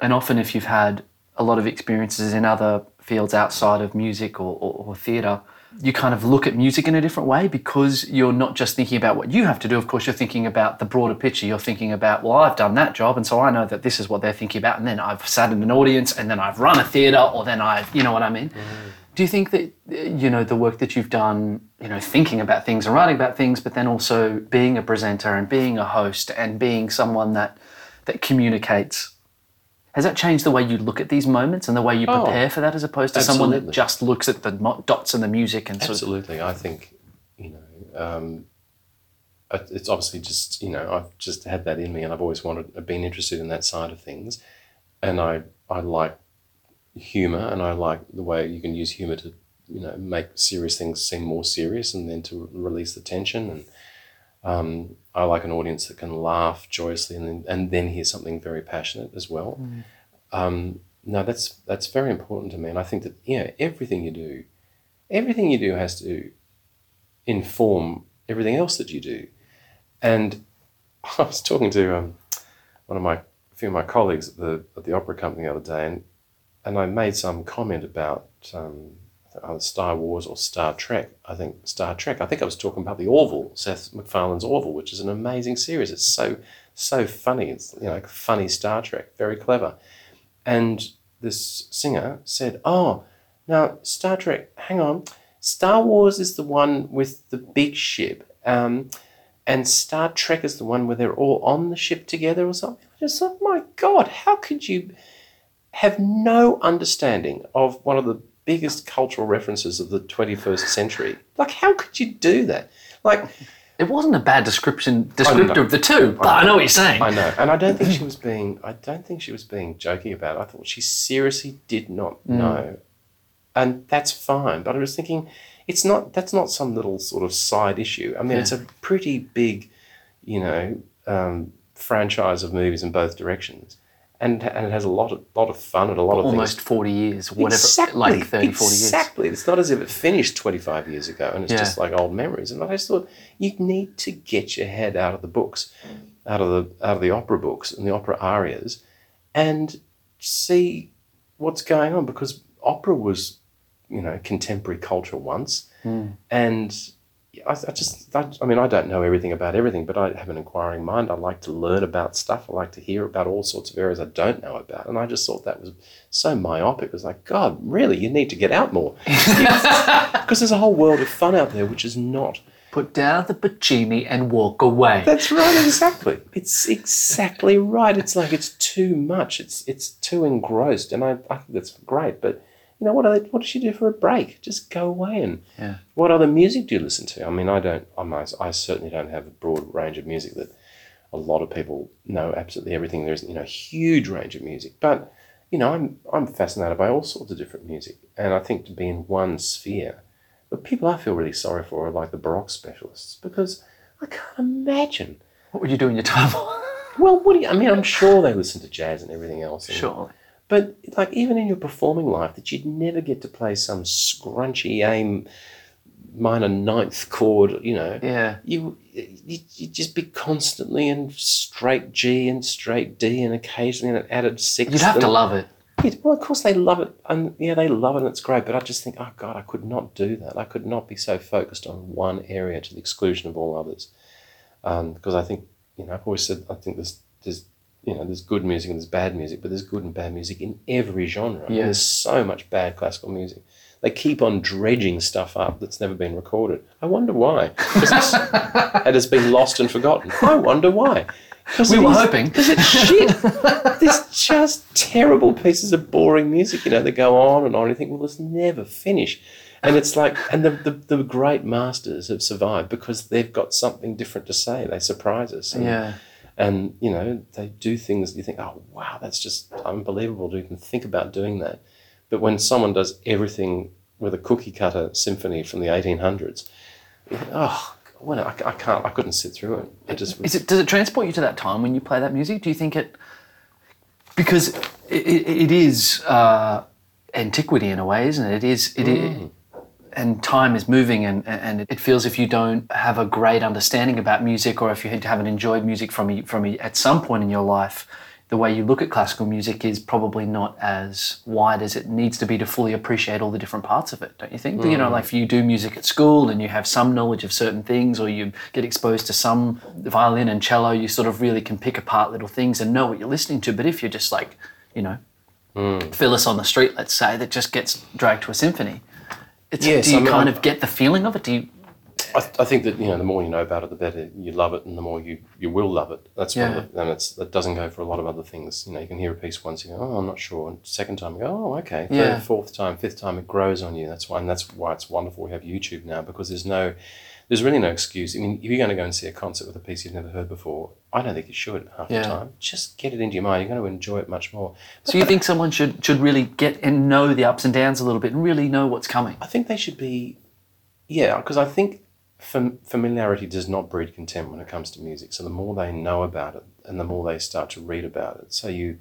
and often if you've had a lot of experiences in other fields outside of music or, or, or theatre, you kind of look at music in a different way because you're not just thinking about what you have to do. Of course, you're thinking about the broader picture. You're thinking about, well, I've done that job, and so I know that this is what they're thinking about. And then I've sat in an audience, and then I've run a theatre, or then I've, you know what I mean? Mm-hmm. Do you think that, you know, the work that you've done, you know, thinking about things and writing about things, but then also being a presenter and being a host and being someone that, that communicates, has that changed the way you look at these moments and the way you Oh, prepare for that as opposed to someone that just looks at the dots and the music and sort of Absolutely. I think, you know, um, it's obviously just, you know, I've just had that in me and I've always wanted, I've been interested in that side of things. And I, I like humor and I like the way you can use humor to, you know, make serious things seem more serious and then to release the tension. And um, I like an audience that can laugh joyously and then, and then hear something very passionate as well. Um, no, that's that's very important to me, and I think that you know everything you do, everything you do has to inform everything else that you do. And I was talking to um, one of my a few of my colleagues at the at the opera company the other day, and and I made some comment about um, either Star Wars or Star Trek. I think Star Trek. I think I was talking about the Orville, Seth MacFarlane's Orville, which is an amazing series. It's so so funny. It's you know like funny Star Trek, very clever. And this singer said, "Oh, now Star Trek. Hang on, Star Wars is the one with the big ship." Um, and Star Trek is the one where they're all on the ship together or something. I just thought, my God, how could you have no understanding of one of the biggest cultural references of the 21st century? Like, how could you do that? Like, It wasn't a bad description descriptor of the two, but I know what you're saying. I know, and I don't think she was being. I don't think she was being jokey about it. I thought she seriously did not know, and that's fine. But I was thinking, it's not. That's not some little sort of side issue. I mean, it's a pretty big, you know, um, franchise of movies in both directions, and and it has a lot of lot of fun and a lot of things. Almost things. 40 years, whatever, Exactly, like 30, 40 years. Exactly. It's not as if it finished 25 years ago and it's Yeah. just like old memories. And I just thought you need to get your head out of the books, out of the out of the opera books and the opera arias, and see what's going on because opera was, you know, contemporary culture once, hmm. and I, I just, I, I mean, I don't know everything about everything, but I have an inquiring mind. I like to learn about stuff. I like to hear about all sorts of areas I don't know about. And I just thought that was so myopic. It was like, God, really? You need to get out more. Because there's a whole world of fun out there which is not. Put down the Puccini and walk away. That's right, exactly. It's exactly right. It's like it's too much. It's it's too engrossed. And I, I think that's great. But You know, what, are they, what does she do for a break? Just go away and Yeah. what other music do you listen to? I mean, I don't. I'm, I I certainly don't have a broad range of music that a lot of people know absolutely everything. There's you know a huge range of music, but you know I'm I'm fascinated by all sorts of different music, and I think to be in one sphere. But people I feel really sorry for are like the Baroque specialists because I can't imagine. What would you do in your time? Well, what do you? I mean, I'm sure they listen to jazz and everything else. and- Surely. But like even in your performing life, that you'd never get to play some scrunchy aim minor ninth chord, you know. Yeah. You you would just be constantly in straight G and straight D and occasionally in an added sixth. You'd have to love it. Yeah, well, of course they love it, and yeah, they love it, and it's great. But I just think, oh God, I could not do that. I could not be so focused on one area to the exclusion of all others. Um, because I think, you know, I've always said, I think there's, there's, you know, there's good music and there's bad music, but there's good and bad music in every genre. Yeah. there's so much bad classical music. They keep on dredging stuff up that's never been recorded. I wonder why. it's, it has been lost and forgotten. I wonder why. We were is- hoping. because it's shit. There's just terrible pieces of boring music, you know, that go on and on. And you think, well, this never finish. And it's like, and the, the, the great masters have survived because they've got something different to say. They surprise us. And, Yeah. And, you know, they do things you think, oh, wow, that's just unbelievable to even think about doing that. But when someone does everything with a cookie cutter symphony from the 1800s, you think, oh, well, I, I can't, I couldn't sit through it. It just was, Is it, does it transport you to that time when you play that music? Do you think it? Because it, it, it is uh, antiquity in a way, isn't it? It is. It, Mm. i- and time is moving, and, and it feels if you don't have a great understanding about music, or if you haven't enjoyed music from a- from a- at some point in your life, the way you look at classical music is probably not as wide as it needs to be to fully appreciate all the different parts of it, don't you think? You know, mm. like if you do music at school and you have some knowledge of certain things, or you get exposed to some violin and cello, you sort of really can pick apart little things and know what you're listening to. But if you're just like, you know, mm. Phyllis on the street, let's say, that just gets dragged to a symphony, Yes, do you I mean, kind I'm- of get the feeling of it? Do you? I, th- I think that you know the more you know about it, the better you love it, and the more you, you will love it. That's one Yeah. of the, and it's that doesn't go for a lot of other things. You know, you can hear a piece once, you go, oh, I'm not sure, and second time you go, oh, okay. Third, Yeah. fourth time, fifth time, it grows on you. That's why, and that's why it's wonderful we have YouTube now because there's no, there's really no excuse. I mean, if you're going to go and see a concert with a piece you've never heard before, I don't think you should half Yeah. the time. Just get it into your mind. You're going to enjoy it much more. So you think someone should should really get and know the ups and downs a little bit and really know what's coming? I think they should be, yeah, because I think fam- familiarity does not breed contempt when it comes to music. So the more they know about it, and the more they start to read about it, so you,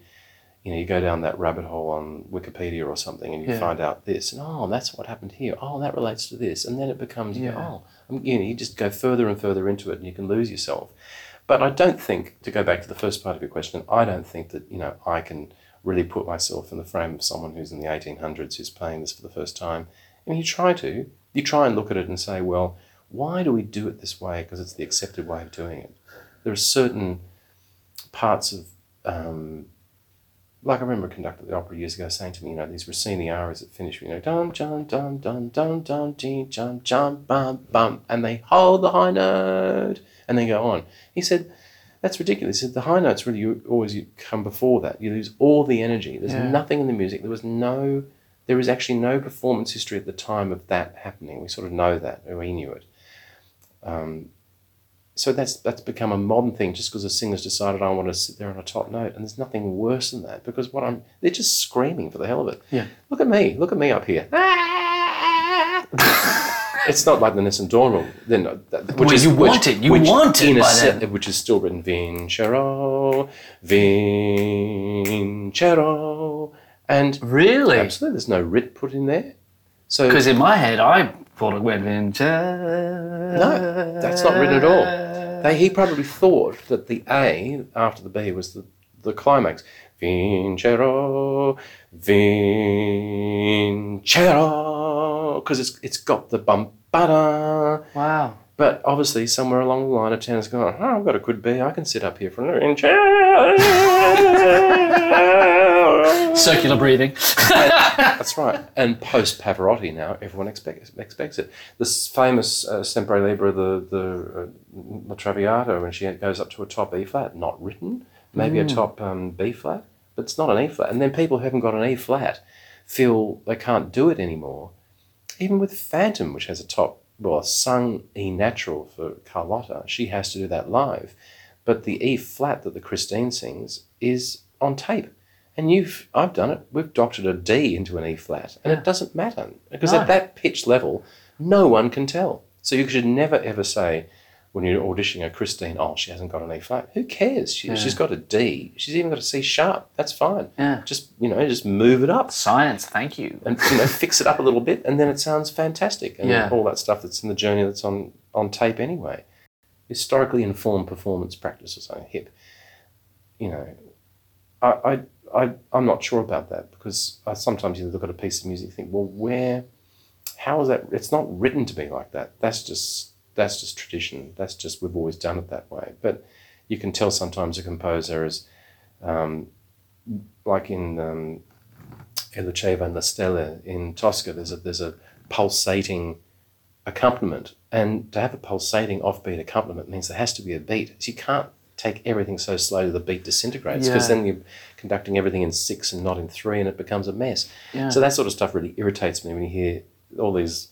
you know, you go down that rabbit hole on Wikipedia or something, and you Yeah. find out this, and oh, that's what happened here. Oh, that relates to this, and then it becomes, you go, Yeah. oh, you know, you just go further and further into it, and you can lose yourself. But I don't think, to go back to the first part of your question, I don't think that, you know, I can really put myself in the frame of someone who's in the 1800s who's playing this for the first time. And you try to, you try and look at it and say, well, why do we do it this way? Because it's the accepted way of doing it. There are certain parts of, um, like I remember a conductor at the opera years ago saying to me, you know, these Rossini arias that finish, you know, dum, dum, dum, dum, dum, dum, dee, jum, jum, bum, bum, and they hold the high note and then go on. He said, that's ridiculous. He said, the high notes really always you come before that. You lose all the energy. There's Yeah. nothing in the music. There was no, there is actually no performance history at the time of that happening. We sort of know that, or we knew it. Um, so that's that's become a modern thing just because the singer's decided I want to sit there on a top note, and there's nothing worse than that because what I'm they're just screaming for the hell of it. Yeah. Look at me, look at me up here. it's not like the Nessun Dorma, then uh, which Well, is you which- want it, you which want it by set- which is still written Vincero, Vincero, and Really? absolutely there's no writ put in there. So Because in my head, I thought it went into. No, that's not written at all. They, he probably thought that the A after the B was the, the climax. Vincero, Vincero, because it's it's got the bum ba Wow. But obviously, somewhere along the line, a tenor's gone. Oh, I've got a good bee. I can sit up here for a Vincero. Circular breathing. That's right. And post Pavarotti now, everyone expects expects it. This famous uh, Sempre Libre, the the uh, La Traviata, when she goes up to a top E flat, not written, maybe a top um, B flat, but it's not an E flat. And then people who haven't got an E flat feel they can't do it anymore. Even with Phantom, which has a top, well, sung E natural for Carlotta, she has to do that live. But the E flat that the Christine sings is on tape. And you've, I've done it. We've doctored a D into an E flat, and it ah. doesn't matter because No. at that pitch level, no one can tell. So you should never ever say when you're auditioning a Christine, oh, she hasn't got an E flat. Who cares? She, She's got a D. She's even got a C sharp. That's fine. Yeah. Just you know, just move it up Science, thank you. and you know fix it up a little bit, and then it sounds fantastic. And Yeah. all that stuff that's in the journey that's on on tape anyway. Historically informed performance practices on hip. You know, I I. I, I'm not sure about that because I sometimes you look at a piece of music and think, well, where, how is that? It's not written to be like that. That's just that's just tradition. That's just we've always done it that way. But you can tell sometimes a composer is, um, like in um, and La Stella in Tosca, there's a there's a pulsating accompaniment, and to have a pulsating offbeat accompaniment means there has to be a beat. So you can't take everything so slowly the beat disintegrates because Yeah. then you're conducting everything in six and not in three, and it becomes a mess. Yeah. So that sort of stuff really irritates me when you hear all these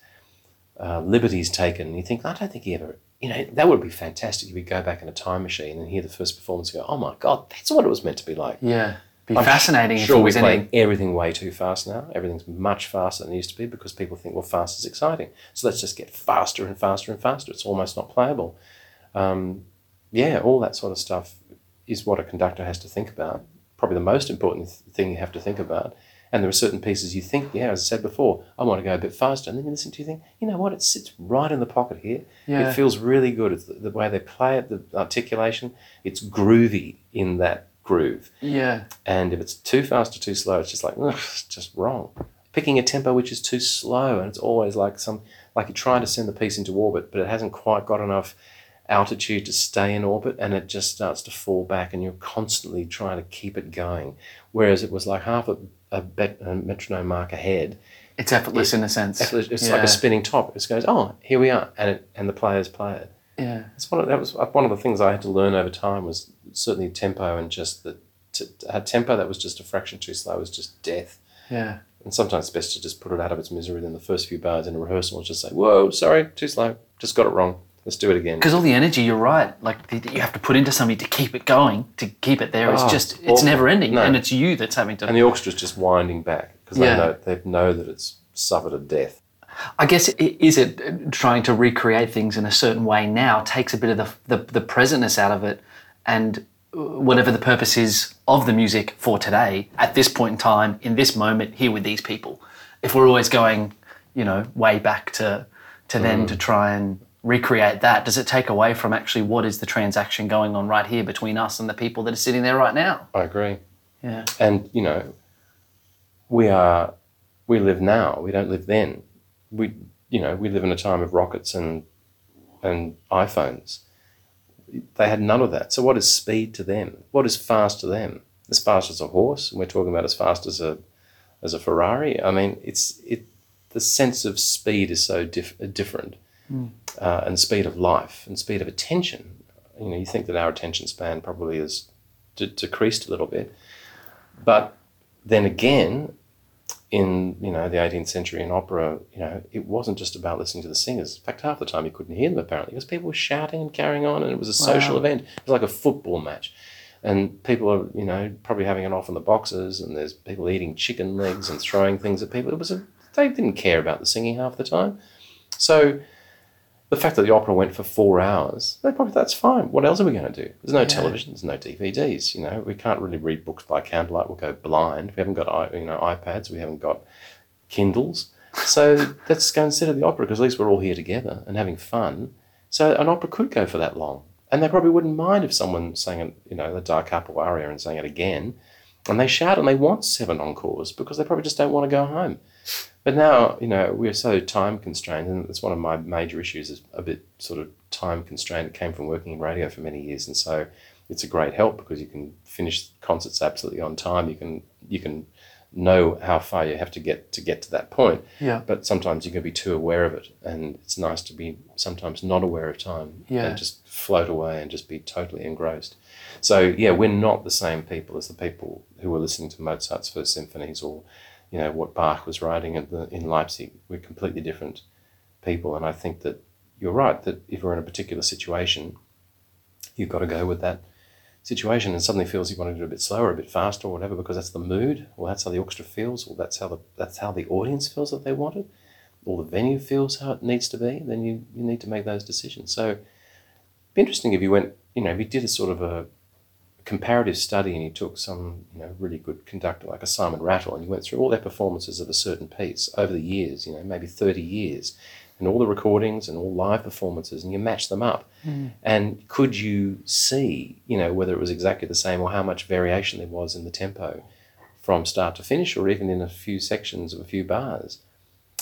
uh, liberties taken. And you think, I don't think he ever. You know, that would be fantastic You would go back in a time machine and hear the first performance and go, oh my God, that's what it was meant to be like. Yeah. Be I'm fascinating Sure, we're playing any. everything way too fast now. Everything's much faster than it used to be because people think, well, fast is exciting. So let's just get faster and faster and faster. It's almost not playable. Um, yeah, all that sort of stuff is what a conductor has to think about. Probably the most important th- thing you have to think about. And there are certain pieces you think, yeah, as I said before, I want to go a bit faster. And then you listen to you think, you know what, it sits right in the pocket here. Yeah. It feels really good. It's the, the way they play it, the articulation, it's groovy in that groove. Yeah. And if it's too fast or too slow, it's just like, ugh, it's just wrong. Picking a tempo which is too slow, and it's always like some, like you're trying to send the piece into orbit, but it hasn't quite got enough altitude to stay in orbit, and it just starts to fall back, and you're constantly trying to keep it going. Whereas it was like half a, a, bet, a metronome mark ahead. It's effortless in a sense. It's like a spinning top. It just goes, oh, here we are, and it, and the players play it. Yeah. It's one of, that was one of the things I had to learn over time was certainly tempo and just the to, to tempo that was just a fraction too slow was just death. Yeah. And sometimes it's best to just put it out of its misery in the first few bars in a rehearsal and just say, "Whoa, sorry, too slow. Just got it wrong. Let's do it again." Because all the energy, you're right, like that you have to put into something to keep it going, to keep it there. It's Oh, just, it's awful. never ending. No. And it's you that's having to. And the orchestra's just winding back because Yeah. they know they know that it's suffered a death. I guess is it uh, trying to recreate things in a certain way now takes a bit of the, the, the presentness out of it and uh, whatever the purpose is of the music for today at this point in time in this moment here with these people if we're always going you know way back to to then to try and recreate that does it take away from actually what is the transaction going on right here between us and the people that are sitting there right now I agree. yeah And you know, we are we live now. We don't live then. We you know we live in a time of rockets and and iPhones. They had none of that. So what is speed to them? What is fast to them? As fast as a horse? And we're talking about as fast as a as a Ferrari. I mean, it's it. The sense of speed is so diff- different, uh, and speed of life and speed of attention. You know, you think that our attention span probably has de- decreased a little bit, but then again, in you know the 18th century in opera, you know it wasn't just about listening to the singers. In fact, half the time you couldn't hear them apparently because people were shouting and carrying on, and it was a social event. It was like a football match, and people are you know probably having it off in the boxes, and there's people eating chicken legs and throwing things at people. It was a they didn't care about the singing half the time, so. The fact that the opera went for four hours, they probably that's fine. What else are we going to do? There's no television, there's no DVDs. You know, we can't really read books by candlelight. We'll go blind. We haven't got you know iPads. We haven't got Kindles. So let's go and sit at the opera because at least we're all here together and having fun. So an opera could go for that long, and they probably wouldn't mind if someone sang it, you know, the Da Capo aria and sang it again. And they shout and they want seven encores because they probably just don't want to go home. But now, you know, we're so time constrained, and it's one of my major issues is a bit sort of time constrained. It came from working in radio for many years, and so it's a great help because you can finish concerts absolutely on time. You can you can know how far you have to get to get to that point. Yeah. But sometimes you can be too aware of it, and it's nice to be sometimes not aware of time Yeah. and just float away and just be totally engrossed. So yeah, we're not the same people as the people who were listening to Mozart's first symphonies or you know, what Bach was writing in, the, in Leipzig. We're completely different people. And I think that you're right that if we're in a particular situation, you've got to go with that situation and suddenly feels you want to do it a bit slower, a bit faster, or whatever, because that's the mood, or that's how the orchestra feels, or that's how the that's how the audience feels that they want it, or the venue feels how it needs to be. Then you you need to make those decisions. So, it'd be interesting if you went, you know, if you did a sort of a comparative study and you took some, you know, really good conductor like a Simon Rattle and you went through all their performances of a certain piece over the years, you know, maybe thirty years, and all the recordings and all live performances and you match them up. Mm. And could you see, you know, whether it was exactly the same or how much variation there was in the tempo from start to finish or even in a few sections of a few bars?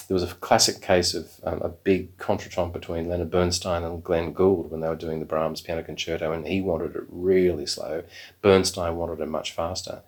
There was a classic case of um, a big contretemps between Leonard Bernstein and Glenn Gould when they were doing the Brahms Piano Concerto, and he wanted it really slow. Bernstein wanted it much faster.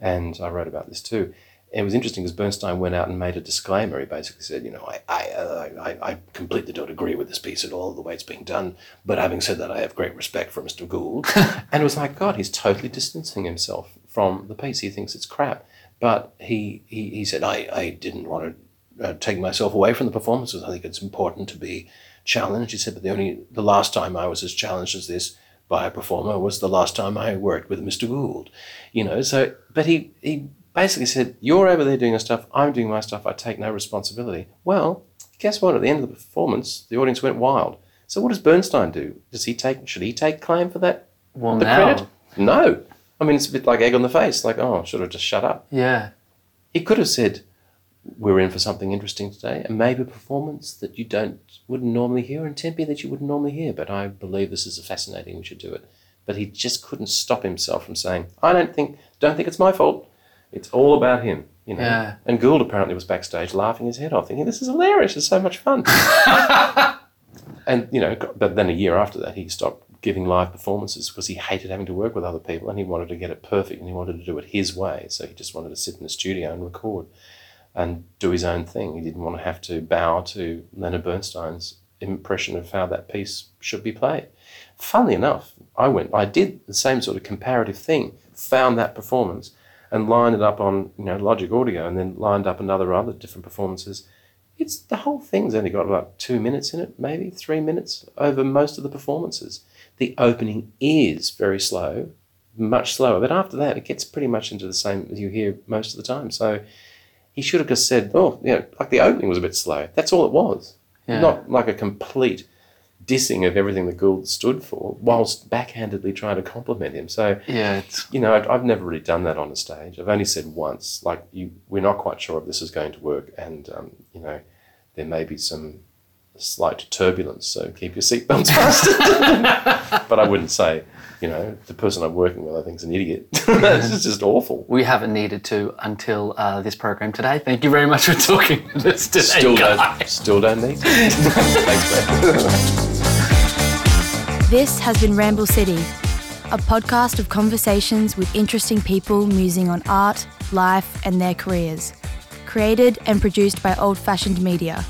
And I wrote about this too it was interesting because Bernstein went out and made a disclaimer. He basically said, you know, I, I, uh, I, I completely don't agree with this piece at all, the way it's being done. But having said that, I have great respect for Mr. Gould. and it was like, God, he's totally distancing himself from the piece. He thinks it's crap. But he, he, he said, I, I didn't want to uh, take myself away from the performances. I think it's important to be challenged. He said, but the only, the last time I was as challenged as this by a performer was the last time I worked with Mr. Gould. You know, so, but he, he basically said, You're over there doing your stuff, I'm doing my stuff, I take no responsibility. Well, guess what? At the end of the performance, the audience went wild. So what does Bernstein do? Does he take should he take claim for that? Well, the now, credit? No. I mean it's a bit like egg on the face, like, oh, should have just shut up. yeah, He could have said, We're in for something interesting today, and maybe a performance that you don't wouldn't normally hear, and tempi that you wouldn't normally hear, but I believe this is a fascinating, we should do it. But he just couldn't stop himself from saying, I don't think don't think it's my fault. It's all about him, you know. Yeah. And Gould apparently was backstage laughing his head off, thinking, "This is hilarious! It's so much fun." and you know, but then a year after that, he stopped giving live performances because he hated having to work with other people, and he wanted to get it perfect, and he wanted to do it his way. So he just wanted to sit in the studio and record, and do his own thing. He didn't want to have to bow to Leonard Bernstein's impression of how that piece should be played. Funnily enough, I went, I did the same sort of comparative thing, found that performance and lined it up on you know Logic Audio, and then lined up another other different performances. It's the whole thing's only got about two minutes in it, maybe three minutes over most of the performances. The opening is very slow, much slower, but after that it gets pretty much into the same as you hear most of the time. So he should have just said, "Oh, you know, like the opening was a bit slow." That's all it was, Yeah. not like a complete dissing of everything that Gould stood for, whilst backhandedly trying to compliment him. So yeah, it's you know, I've never really done that on a stage. I've only said once, like, you, we're not quite sure if this is going to work, and um, you know, there may be some slight turbulence, so keep your seatbelts fastened. but I wouldn't say, you know, the person I'm working with, I think, is an idiot. this is just awful. we haven't needed to until uh, this program today. Thank you very much for talking with us today. Still guys. don't, still don't need. to. Thanks, mate. This has been Ramble City, a podcast of conversations with interesting people musing on art, life, and their careers. Created and produced by Old Fashioned Media.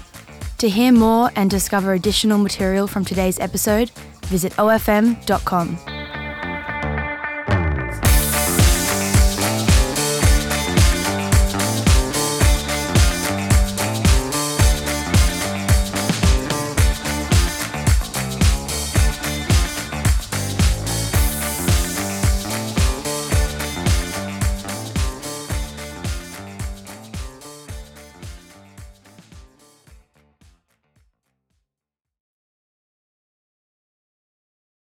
To hear more and discover additional material from today's episode, visit ofm.com.